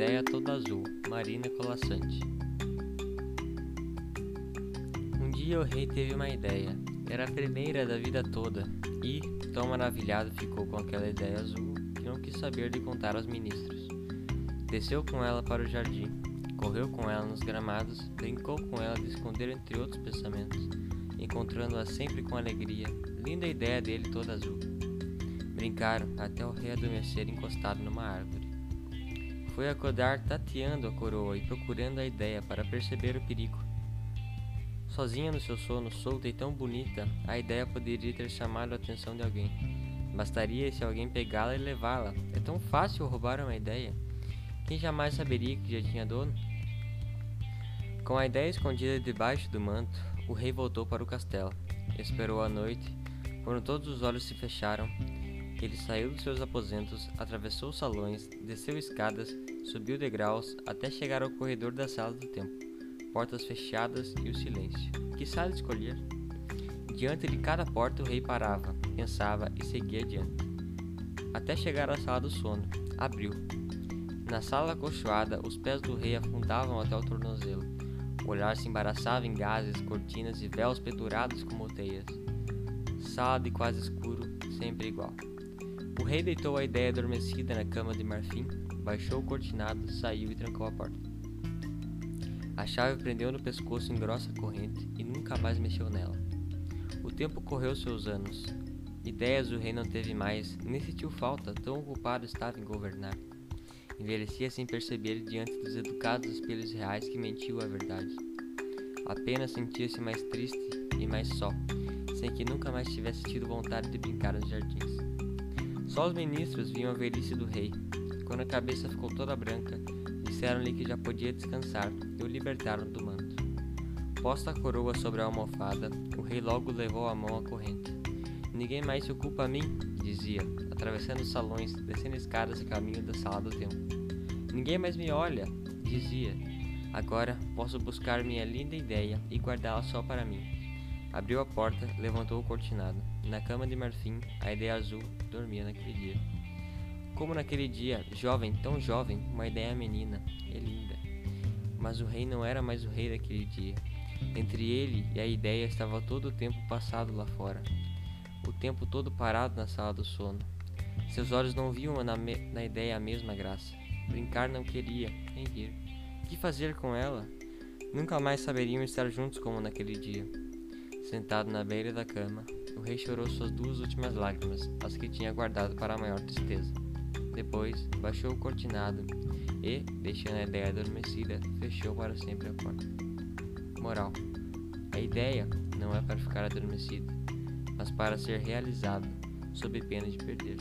ideia toda azul, Marina Colassante. Um dia o rei teve uma ideia. Era a primeira da vida toda e, tão maravilhado ficou com aquela ideia azul que não quis saber de contar aos ministros. Desceu com ela para o jardim, correu com ela nos gramados, brincou com ela de esconder entre outros pensamentos, encontrando-a sempre com alegria. Linda ideia dele toda azul. Brincaram até o rei adormecer encostado numa árvore. Foi acordar tateando a coroa e procurando a ideia para perceber o perigo. Sozinha no seu sono, solta e tão bonita, a ideia poderia ter chamado a atenção de alguém. Bastaria se alguém pegá-la e levá-la. É tão fácil roubar uma ideia. Quem jamais saberia que já tinha dono? Com a ideia escondida debaixo do manto, o rei voltou para o castelo. Esperou a noite. Quando todos os olhos se fecharam, ele saiu dos seus aposentos, atravessou salões, desceu escadas, subiu degraus até chegar ao corredor da sala do templo. Portas fechadas e o silêncio. Que sala escolher? Diante de cada porta o rei parava, pensava e seguia adiante. Até chegar à sala do sono. Abriu. Na sala acolchoada, os pés do rei afundavam até o tornozelo. O olhar se embaraçava em gases, cortinas e véus pendurados como teias. Sala de quase escuro, sempre igual. O rei deitou a ideia adormecida na cama de marfim, baixou o cortinado, saiu e trancou a porta. A chave prendeu no pescoço em grossa corrente e nunca mais mexeu nela. O tempo correu seus anos. Ideias o rei não teve mais, nem sentiu falta, tão ocupado estava em governar. Envelhecia sem perceber diante dos educados espelhos reais que mentiam a verdade. Apenas sentia-se mais triste e mais só, sem que nunca mais tivesse tido vontade de brincar nos jardins. Só os ministros viam a velhice do rei. Quando a cabeça ficou toda branca, disseram-lhe que já podia descansar e o libertaram do manto. Posta a coroa sobre a almofada, o rei logo levou a mão à corrente. Ninguém mais se ocupa a mim, dizia, atravessando os salões, descendo escadas e caminho da sala do templo. Ninguém mais me olha, dizia. Agora posso buscar minha linda ideia e guardá-la só para mim. Abriu a porta, levantou o cortinado. Na cama de marfim, a ideia azul dormia naquele dia. Como naquele dia, jovem, tão jovem, uma ideia menina e linda. Mas o rei não era mais o rei daquele dia. Entre ele e a ideia estava todo o tempo passado lá fora. O tempo todo parado na sala do sono. Seus olhos não viam na, na ideia a mesma graça. Brincar não queria, nem rir. Que fazer com ela? Nunca mais saberiam estar juntos como naquele dia. Sentado na beira da cama, o rei chorou suas duas últimas lágrimas, as que tinha guardado para a maior tristeza. Depois, baixou o cortinado e, deixando a ideia adormecida, fechou para sempre a porta. Moral: A ideia não é para ficar adormecida, mas para ser realizada, sob pena de perder.